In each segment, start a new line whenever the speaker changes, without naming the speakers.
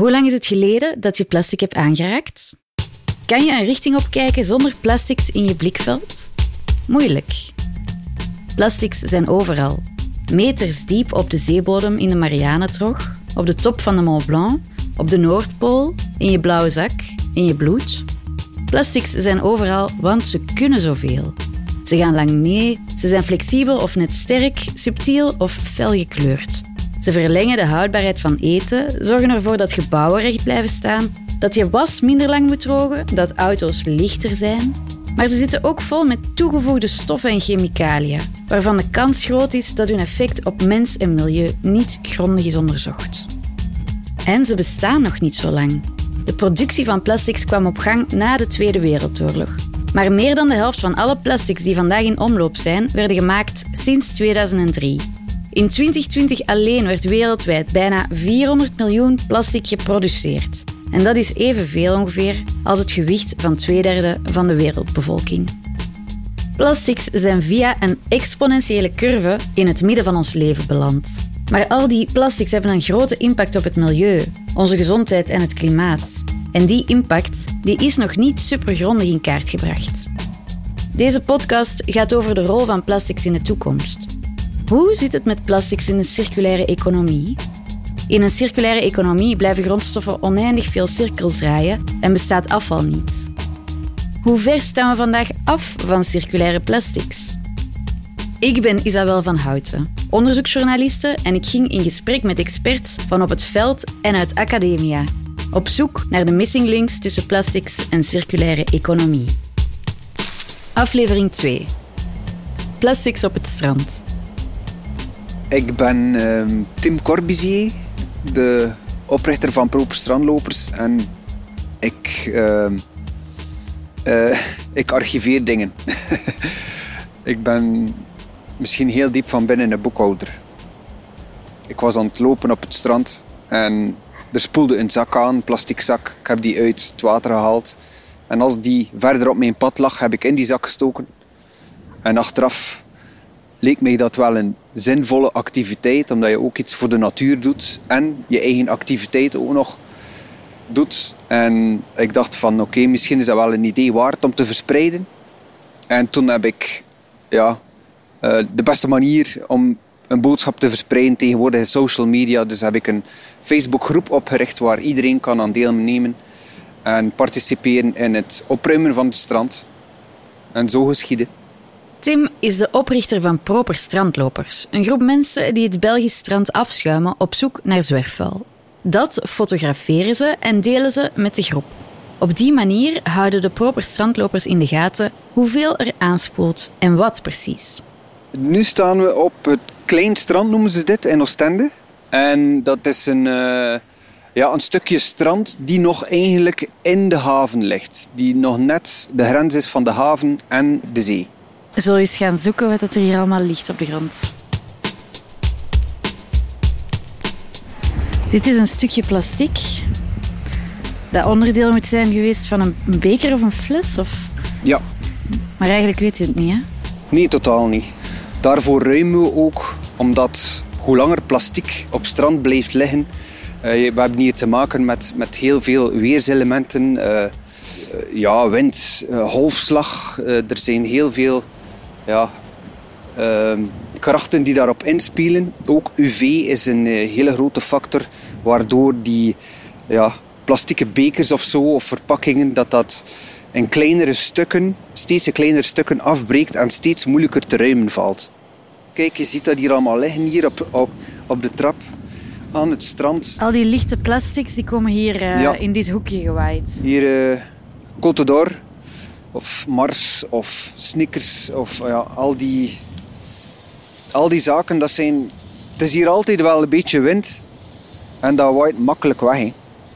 Hoe lang is het geleden dat je plastic hebt aangeraakt? Kan je een richting opkijken zonder plastics in je blikveld? Moeilijk. Plastics zijn overal. Meters diep op de zeebodem in de Marianentrog, op de top van de Mont Blanc, op de Noordpool, in je blauwe zak, in je bloed. Plastics zijn overal, want ze kunnen zoveel. Ze gaan lang mee, ze zijn flexibel of net sterk, subtiel of fel gekleurd. Ze verlengen de houdbaarheid van eten, zorgen ervoor dat gebouwen recht blijven staan, dat je was minder lang moet drogen, dat auto's lichter zijn. Maar ze zitten ook vol met toegevoegde stoffen en chemicaliën, waarvan de kans groot is dat hun effect op mens en milieu niet grondig is onderzocht. En ze bestaan nog niet zo lang. De productie van plastics kwam op gang na de Tweede Wereldoorlog. Maar meer dan de helft van alle plastics die vandaag in omloop zijn, werden gemaakt sinds 2003. In 2020 alleen werd wereldwijd bijna 400 miljoen plastic geproduceerd. En dat is evenveel ongeveer als het gewicht van twee derde van de wereldbevolking. Plastics zijn via een exponentiële curve in het midden van ons leven beland. Maar al die plastics hebben een grote impact op het milieu, onze gezondheid en het klimaat. En die impact die is nog niet supergrondig in kaart gebracht. Deze podcast gaat over de rol van plastics in de toekomst. Hoe zit het met plastics in de circulaire economie? In een circulaire economie blijven grondstoffen oneindig veel cirkels draaien en bestaat afval niet. Hoe ver staan we vandaag af van circulaire plastics? Ik ben Isabel van Houten, onderzoeksjournaliste en ik ging in gesprek met experts van op het veld en uit academia, op zoek naar de missing links tussen plastics en circulaire economie. Aflevering 2. Plastics op het strand.
Ik ben ehm, Tim Corbusier, de oprichter van Proper Strandlopers. En ik, ehm, eh, ik archiveer dingen. ik ben misschien heel diep van binnen een boekhouder. Ik was aan het lopen op het strand en er spoelde een zak aan, een plastic zak. Ik heb die uit het water gehaald. En als die verder op mijn pad lag, heb ik in die zak gestoken. En achteraf leek mij dat wel een zinvolle activiteit, omdat je ook iets voor de natuur doet en je eigen activiteit ook nog doet. En ik dacht van oké, misschien is dat wel een idee waard om te verspreiden. En toen heb ik ja, eh, de beste manier om een boodschap te verspreiden tegenwoordig is social media. Dus heb ik een Facebookgroep opgericht waar iedereen kan aan deelnemen en participeren in het opruimen van het strand. En zo geschieden.
Tim is de oprichter van Proper Strandlopers, een groep mensen die het Belgisch strand afschuimen op zoek naar zwerfvuil. Dat fotograferen ze en delen ze met de groep. Op die manier houden de Proper Strandlopers in de gaten hoeveel er aanspoelt en wat precies.
Nu staan we op het Klein Strand, noemen ze dit, in Oostende. En dat is een, uh, ja, een stukje strand die nog eigenlijk in de haven ligt. Die nog net de grens is van de haven en de zee.
Zullen we eens gaan zoeken wat er hier allemaal ligt op de grond? Dit is een stukje plastic. Dat onderdeel moet zijn geweest van een beker of een fles? Of...
Ja.
Maar eigenlijk weet je het niet, hè?
Nee, totaal niet. Daarvoor ruimen we ook, omdat hoe langer plastic op strand blijft liggen, uh, we hebben hier te maken met, met heel veel weerselementen. Uh, ja, wind, golfslag. er zijn heel veel ja, ehm, krachten die daarop inspelen. Ook UV is een hele grote factor, waardoor die ja, plastieke bekers of zo, of verpakkingen, dat dat in kleinere stukken, steeds in kleinere stukken afbreekt en steeds moeilijker te ruimen valt. Kijk, je ziet dat hier allemaal liggen, hier op, op, op de trap aan het strand.
Al die lichte plastics die komen hier uh, in dit hoekje gewaaid.
Hier uh, Côte d'Or, of Mars, of Snickers, of ja, al, die, al die zaken. Dat zijn, het is hier altijd wel een beetje wind en dat waait makkelijk weg. In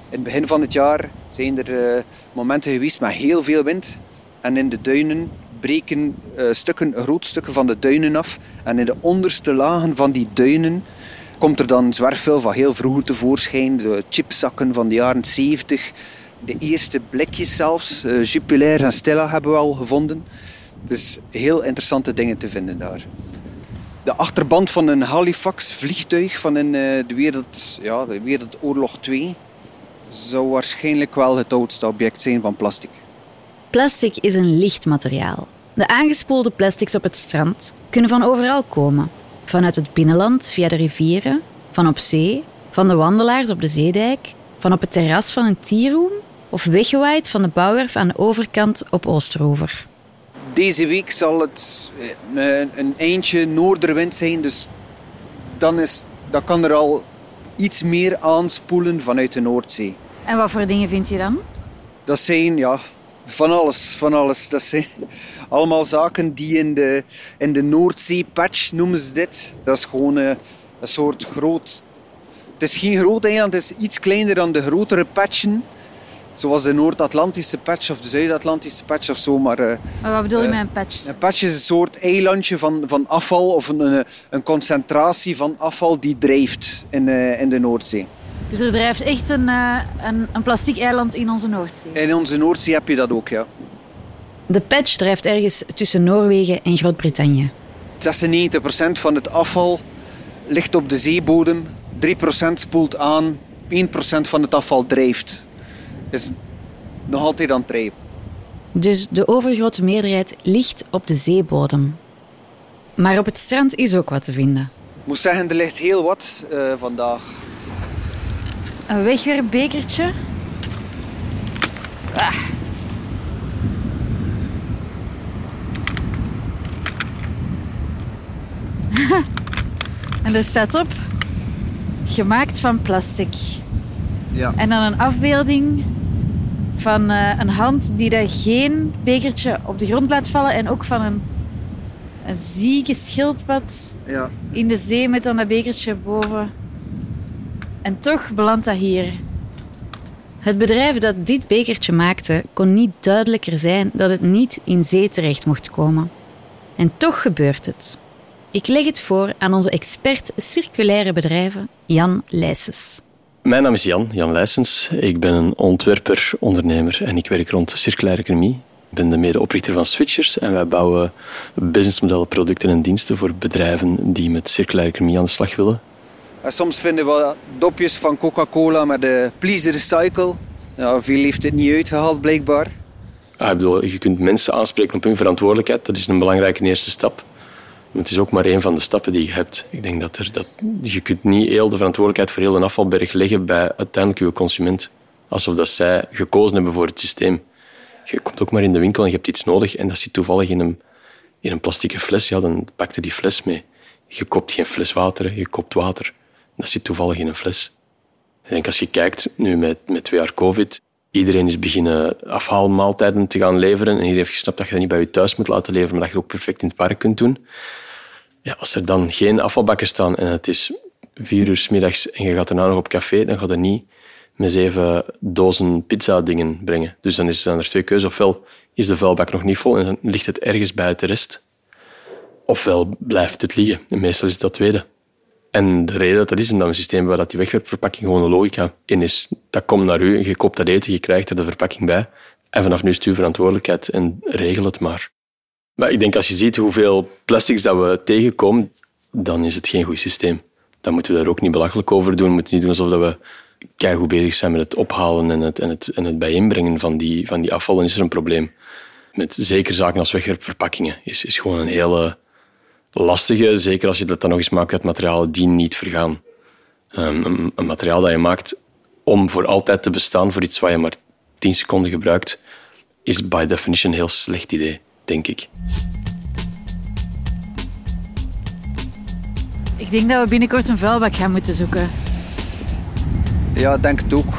het begin van het jaar zijn er uh, momenten geweest met heel veel wind. En in de duinen breken uh, stukken, stukken van de duinen af. En in de onderste lagen van die duinen komt er dan zwerfvuil van heel vroeger tevoorschijn. De chipzakken van de jaren 70. De eerste blikjes zelfs. Uh, en Stella hebben we al gevonden. Dus heel interessante dingen te vinden daar. De achterband van een Halifax vliegtuig van in, de, wereld, ja, de Wereldoorlog 2 zou waarschijnlijk wel het oudste object zijn van plastic.
Plastic is een licht materiaal. De aangespoelde plastics op het strand kunnen van overal komen. Vanuit het binnenland via de rivieren, van op zee, van de wandelaars op de zeedijk, van op het terras van een tierroom of weggewaaid van de bouwwerf aan de overkant op Oosterover.
Deze week zal het eh, een eindje noorderwind zijn, dus dan, is, dan kan er al iets meer aanspoelen vanuit de Noordzee.
En wat voor dingen vind je dan?
Dat zijn ja, van alles, van alles. Dat zijn allemaal zaken die in de, in de Noordzee-patch noemen ze dit. Dat is gewoon een, een soort groot... Het is geen groot eiland, het is iets kleiner dan de grotere patchen. Zoals de Noord-Atlantische patch of de Zuid-Atlantische patch of zo. Maar, uh,
maar wat bedoel je uh, met een patch?
Een patch is een soort eilandje van, van afval of een, een concentratie van afval die drijft in, uh, in de Noordzee.
Dus er drijft echt een, een, een plastic eiland in onze Noordzee?
In onze Noordzee heb je dat ook, ja.
De patch drijft ergens tussen Noorwegen en Groot-Brittannië.
96% van het afval ligt op de zeebodem, 3% spoelt aan, 1% van het afval drijft is nog altijd aan het drijven.
Dus de overgrote meerderheid ligt op de zeebodem. Maar op het strand is ook wat te vinden.
Ik moet zeggen, er ligt heel wat uh, vandaag.
Een wegwerpbekertje. Ah. en er staat op: gemaakt van plastic.
Ja.
En dan een afbeelding van uh, een hand die daar geen bekertje op de grond laat vallen en ook van een, een zieke schildpad
ja.
in de zee met dan dat bekertje boven. En toch belandt dat hier. Het bedrijf dat dit bekertje maakte kon niet duidelijker zijn dat het niet in zee terecht mocht komen. En toch gebeurt het. Ik leg het voor aan onze expert circulaire bedrijven, Jan Leijsens.
Mijn naam is Jan, Jan Leijsens. Ik ben een ontwerper, ondernemer en ik werk rond circulaire economie. Ik ben de medeoprichter van Switchers en wij bouwen businessmodellen, producten en diensten voor bedrijven die met circulaire economie aan de slag willen.
En soms vinden we dopjes van Coca-Cola met de Please Recycle. Ja, veel heeft het niet uitgehaald, blijkbaar.
Ah, ik bedoel, je kunt mensen aanspreken op hun verantwoordelijkheid. Dat is een belangrijke eerste stap. Het is ook maar één van de stappen die je hebt. Ik denk dat, er, dat je kunt niet heel de verantwoordelijkheid voor heel een afvalberg leggen bij uiteindelijk je consument. Alsof dat zij gekozen hebben voor het systeem. Je komt ook maar in de winkel en je hebt iets nodig en dat zit toevallig in een, in een plastieke fles. Ja, dan pak je die fles mee. Je koopt geen fles water, je koopt water. Dat zit toevallig in een fles. Ik denk als je kijkt, nu met, met twee jaar covid, iedereen is beginnen afhaalmaaltijden te gaan leveren en iedereen heeft gesnapt dat je dat niet bij je thuis moet laten leveren, maar dat je ook perfect in het park kunt doen ja, als er dan geen afvalbakken staan en het is vier uur middags en je gaat daarna nog op café, dan gaat er niet met zeven dozen pizza dingen brengen. Dus dan is er twee keuzes. Ofwel is de vuilbak nog niet vol en dan ligt het ergens bij de rest. Ofwel blijft het liggen. En meestal is het dat tweede. En de reden dat dat is, omdat een systeem waar dat die wegwerpverpakking gewoon een logica in is. Dat komt naar u, je koopt dat eten, je krijgt er de verpakking bij. En vanaf nu is het uw verantwoordelijkheid en regel het maar. Maar ik denk als je ziet hoeveel plastics dat we tegenkomen, dan is het geen goed systeem. Dan moeten we daar ook niet belachelijk over doen. We moeten niet doen alsof we goed bezig zijn met het ophalen en het, en het, en het bijeenbrengen van die, van die afval. Dan is er een probleem. Met zeker zaken als wegwerpverpakkingen is, is gewoon een hele lastige. Zeker als je dat dan nog eens maakt uit materialen die niet vergaan. Um, een, een materiaal dat je maakt om voor altijd te bestaan voor iets wat je maar 10 seconden gebruikt, is by definition een heel slecht idee denk ik.
Ik denk dat we binnenkort een vuilbak gaan moeten zoeken.
Ja, denk het ook.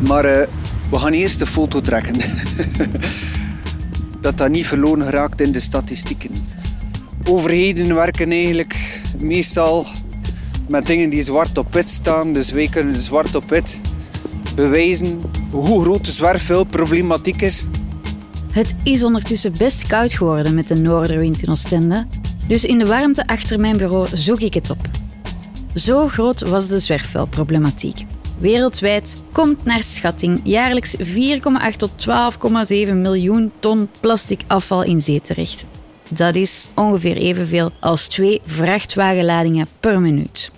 Maar uh, we gaan eerst een foto trekken. dat dat niet verloren geraakt in de statistieken. Overheden werken eigenlijk meestal met dingen die zwart op wit staan. Dus wij kunnen zwart op wit bewijzen hoe groot de zwerfvuilproblematiek is.
Het is ondertussen best koud geworden met de noorderwind in Oostende, dus in de warmte achter mijn bureau zoek ik het op. Zo groot was de zwerfvuilproblematiek. Wereldwijd komt naar schatting jaarlijks 4,8 tot 12,7 miljoen ton plastic afval in zee terecht. Dat is ongeveer evenveel als twee vrachtwagenladingen per minuut.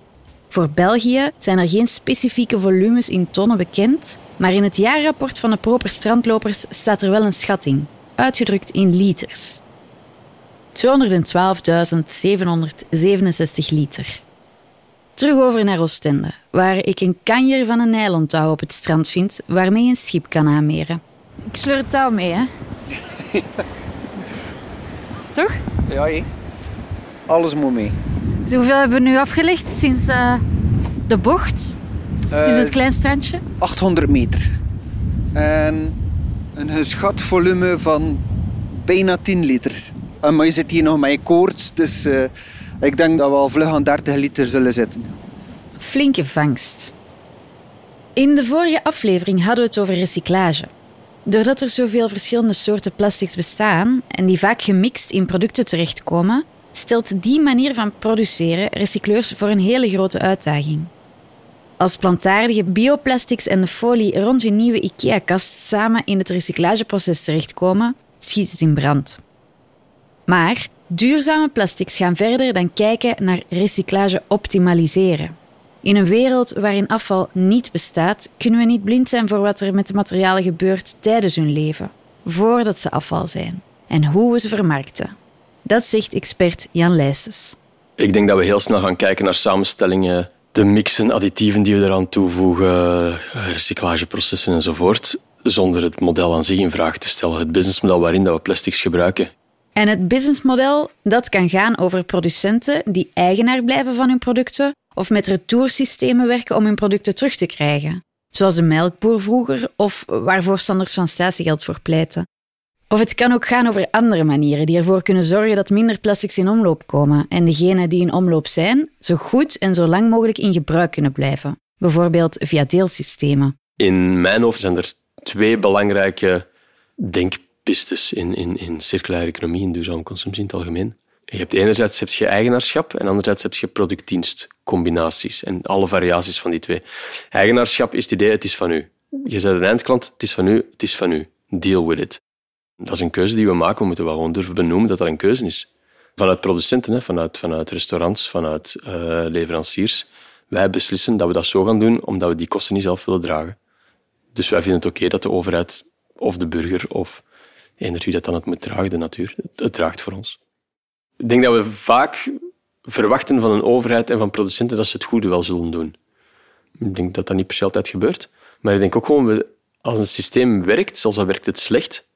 Voor België zijn er geen specifieke volumes in tonnen bekend, maar in het jaarrapport van de Proper Strandlopers staat er wel een schatting, uitgedrukt in liters. 212.767 liter. Terug over naar Oostende, waar ik een kanjer van een nylon op het strand vind waarmee een schip kan aanmeren. Ik sleur het touw mee, hè? Toch?
Ja, hé. Alles moet mee.
Dus hoeveel hebben we nu afgelegd sinds uh, de bocht? Sinds het klein strandje?
800 meter. En een geschat volume van bijna 10 liter. En maar je zit hier nog met je koord, dus uh, ik denk dat we al vlug aan 30 liter zullen zitten.
Flinke vangst. In de vorige aflevering hadden we het over recyclage. Doordat er zoveel verschillende soorten plastics bestaan en die vaak gemixt in producten terechtkomen, stelt die manier van produceren recycleurs voor een hele grote uitdaging. Als plantaardige bioplastics en de folie rond je nieuwe IKEA-kast samen in het recyclageproces terechtkomen, schiet het in brand. Maar duurzame plastics gaan verder dan kijken naar recyclage optimaliseren. In een wereld waarin afval niet bestaat, kunnen we niet blind zijn voor wat er met de materialen gebeurt tijdens hun leven, voordat ze afval zijn, en hoe we ze vermarkten. Dat zegt expert Jan Leijsens.
Ik denk dat we heel snel gaan kijken naar samenstellingen, de mixen, additieven die we eraan toevoegen, recyclageprocessen enzovoort, zonder het model aan zich in vraag te stellen, het businessmodel waarin dat we plastics gebruiken.
En het businessmodel dat kan gaan over producenten die eigenaar blijven van hun producten of met retoursystemen werken om hun producten terug te krijgen, zoals de melkboer vroeger of waar voorstanders van statiegeld voor pleiten. Of het kan ook gaan over andere manieren die ervoor kunnen zorgen dat minder plastics in omloop komen en degenen die in omloop zijn, zo goed en zo lang mogelijk in gebruik kunnen blijven, bijvoorbeeld via deelsystemen.
In mijn hoofd zijn er twee belangrijke denkpistes in, in, in circulaire economie en duurzame consumptie in het algemeen. Je hebt enerzijds heb je eigenaarschap en anderzijds heb je productdienstcombinaties en alle variaties van die twee. Eigenaarschap is het idee, het is van u. Je bent een eindklant, het is van u, het is van u. Deal with it. Dat is een keuze die we maken. We moeten wel gewoon durven benoemen dat dat een keuze is. Vanuit producenten, vanuit, vanuit restaurants, vanuit uh, leveranciers. Wij beslissen dat we dat zo gaan doen, omdat we die kosten niet zelf willen dragen. Dus wij vinden het oké dat de overheid of de burger of eender wie dat dan het moet dragen, de natuur, het draagt voor ons. Ik denk dat we vaak verwachten van een overheid en van producenten dat ze het goede wel zullen doen. Ik denk dat dat niet per se altijd gebeurt. Maar ik denk ook gewoon, als een systeem werkt, zoals dat werkt het slecht,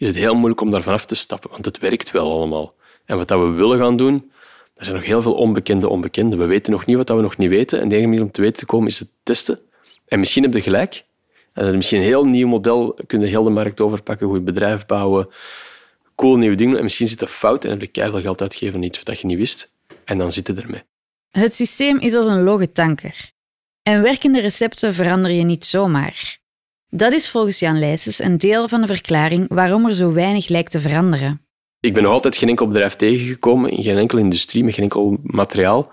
is het heel moeilijk om daar vanaf te stappen, want het werkt wel allemaal. En wat dat we willen gaan doen, er zijn nog heel veel onbekende onbekenden. We weten nog niet wat we nog niet weten. En de enige manier om te weten te komen is het testen. En misschien heb je gelijk. En misschien een heel nieuw model, kunnen heel de markt overpakken, goed bedrijf bouwen, cool nieuwe dingen. En misschien zit er fout en heb je keihard geld uitgeven aan iets wat je niet wist. En dan zit je ermee.
Het systeem is als een logge tanker. En werkende recepten verander je niet zomaar. Dat is volgens Jan Leijsens een deel van de verklaring waarom er zo weinig lijkt te veranderen.
Ik ben nog altijd geen enkel bedrijf tegengekomen, in geen enkele industrie, met geen enkel materiaal,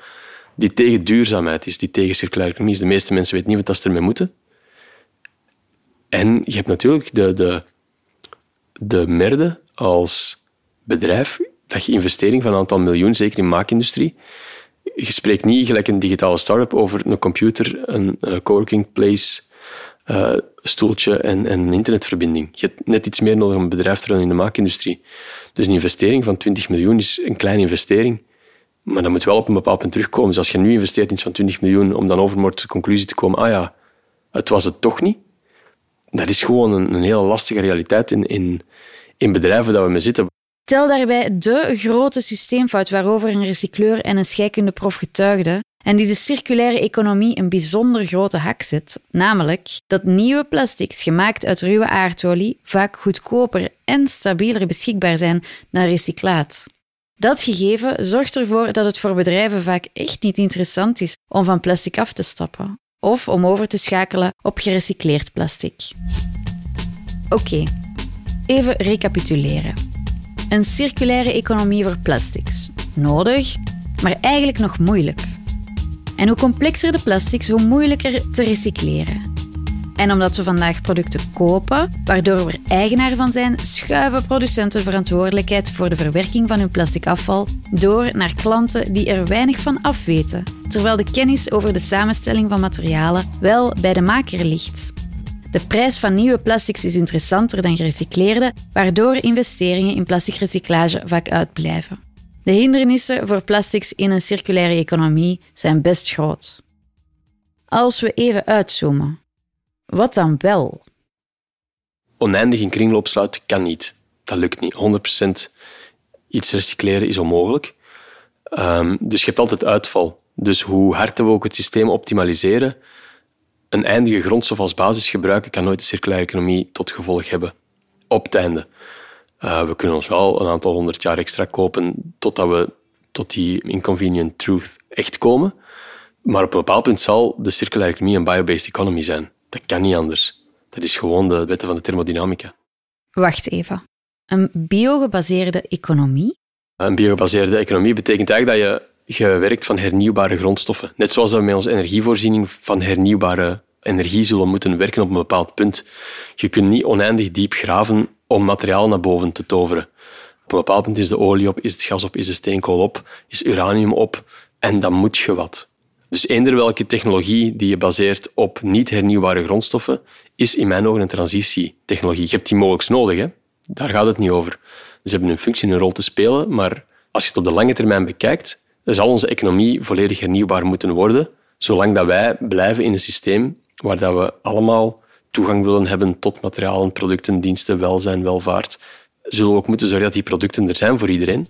die tegen duurzaamheid is, die tegen circulaire economie is. De meeste mensen weten niet wat ze ermee moeten. En je hebt natuurlijk de, de, de merde als bedrijf, dat je investering van een aantal miljoen, zeker in de maakindustrie. Je spreekt niet gelijk een digitale start-up over een computer, een coworking place, uh, stoeltje en, en, een internetverbinding. Je hebt net iets meer nodig om een bedrijf te runnen in de maakindustrie. Dus een investering van 20 miljoen is een kleine investering. Maar dat moet wel op een bepaald punt terugkomen. Dus als je nu investeert iets van 20 miljoen om dan overmorgen de conclusie te komen, ah ja, het was het toch niet. Dat is gewoon een, een hele lastige realiteit in, in, in bedrijven dat we mee zitten.
Tel daarbij de grote systeemfout waarover een recycleur en een scheikundeprof getuigden en die de circulaire economie een bijzonder grote hak zet, namelijk dat nieuwe plastics gemaakt uit ruwe aardolie vaak goedkoper en stabieler beschikbaar zijn dan recyclaat. Dat gegeven zorgt ervoor dat het voor bedrijven vaak echt niet interessant is om van plastic af te stappen of om over te schakelen op gerecycleerd plastic. Oké, even recapituleren. Een circulaire economie voor plastics. Nodig, maar eigenlijk nog moeilijk. En hoe complexer de plastics, hoe moeilijker te recycleren. En omdat we vandaag producten kopen, waardoor we er eigenaar van zijn, schuiven producenten verantwoordelijkheid voor de verwerking van hun plastic afval door naar klanten die er weinig van afweten, terwijl de kennis over de samenstelling van materialen wel bij de maker ligt. De prijs van nieuwe plastics is interessanter dan gerecycleerde, waardoor investeringen in plastic recyclage vaak uitblijven. De hindernissen voor plastics in een circulaire economie zijn best groot. Als we even uitzoomen, wat dan wel?
Oneindig in kringloop sluiten kan niet. Dat lukt niet. 100% iets recycleren is onmogelijk. Um, dus je hebt altijd uitval. Dus hoe hard we ook het systeem optimaliseren, een eindige grondstof als basis gebruiken kan nooit de circulaire economie tot gevolg hebben. Op het einde. Uh, we kunnen ons wel een aantal honderd jaar extra kopen totdat we tot die inconvenient truth echt komen. Maar op een bepaald punt zal de circulaire economie een biobased economy zijn. Dat kan niet anders. Dat is gewoon de wetten van de thermodynamica.
Wacht even. Een biogebaseerde economie?
Een biogebaseerde economie betekent eigenlijk dat je, je werkt van hernieuwbare grondstoffen. Net zoals we met onze energievoorziening van hernieuwbare energie zullen moeten werken op een bepaald punt. Je kunt niet oneindig diep graven om materiaal naar boven te toveren. Op een bepaald punt is de olie op, is het gas op, is de steenkool op, is uranium op en dan moet je wat. Dus eender welke technologie die je baseert op niet hernieuwbare grondstoffen, is in mijn ogen een transitietechnologie. Je hebt die mogelijk nodig, daar gaat het niet over. Ze hebben een functie en een rol te spelen, maar als je het op de lange termijn bekijkt, dan zal onze economie volledig hernieuwbaar moeten worden, zolang dat wij blijven in een systeem waar dat we allemaal toegang willen hebben tot materialen, producten, diensten, welzijn, welvaart, zullen we ook moeten zorgen dat die producten er zijn voor iedereen.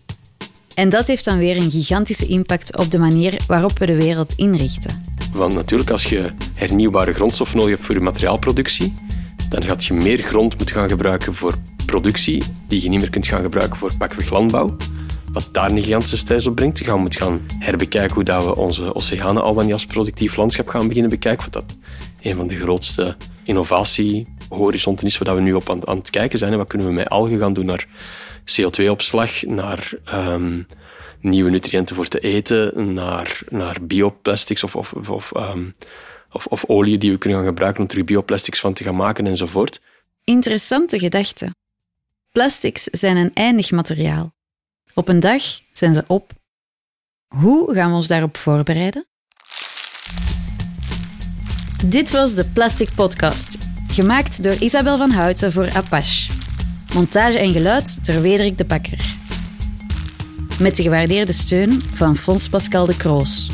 En dat heeft dan weer een gigantische impact op de manier waarop we de wereld inrichten.
Want natuurlijk, als je hernieuwbare grondstof nodig hebt voor je materiaalproductie, dan gaat je meer grond moeten gaan gebruiken voor productie, die je niet meer kunt gaan gebruiken voor pakweg landbouw. Wat daar een gigantische stress op brengt. Gaan we moeten gaan herbekijken hoe dat we onze oceanen al dan niet als productief landschap gaan beginnen bekijken. Want dat een van de grootste innovatiehorizonten is waar we nu op aan, het kijken zijn. Wat kunnen we met algen gaan doen naar CO2-opslag, naar um, nieuwe nutriënten voor te eten, naar, naar bioplastics of, of, of, um, of, of olie die we kunnen gaan gebruiken om er bioplastics van te gaan maken enzovoort.
Interessante gedachte. Plastics zijn een eindig materiaal. Op een dag zijn ze op. Hoe gaan we ons daarop voorbereiden? Dit was de Plastic Podcast, gemaakt door Isabel van Houten voor Apache. Montage en geluid door Wederik de Bakker. Met de gewaardeerde steun van Fons Pascal de Kroos.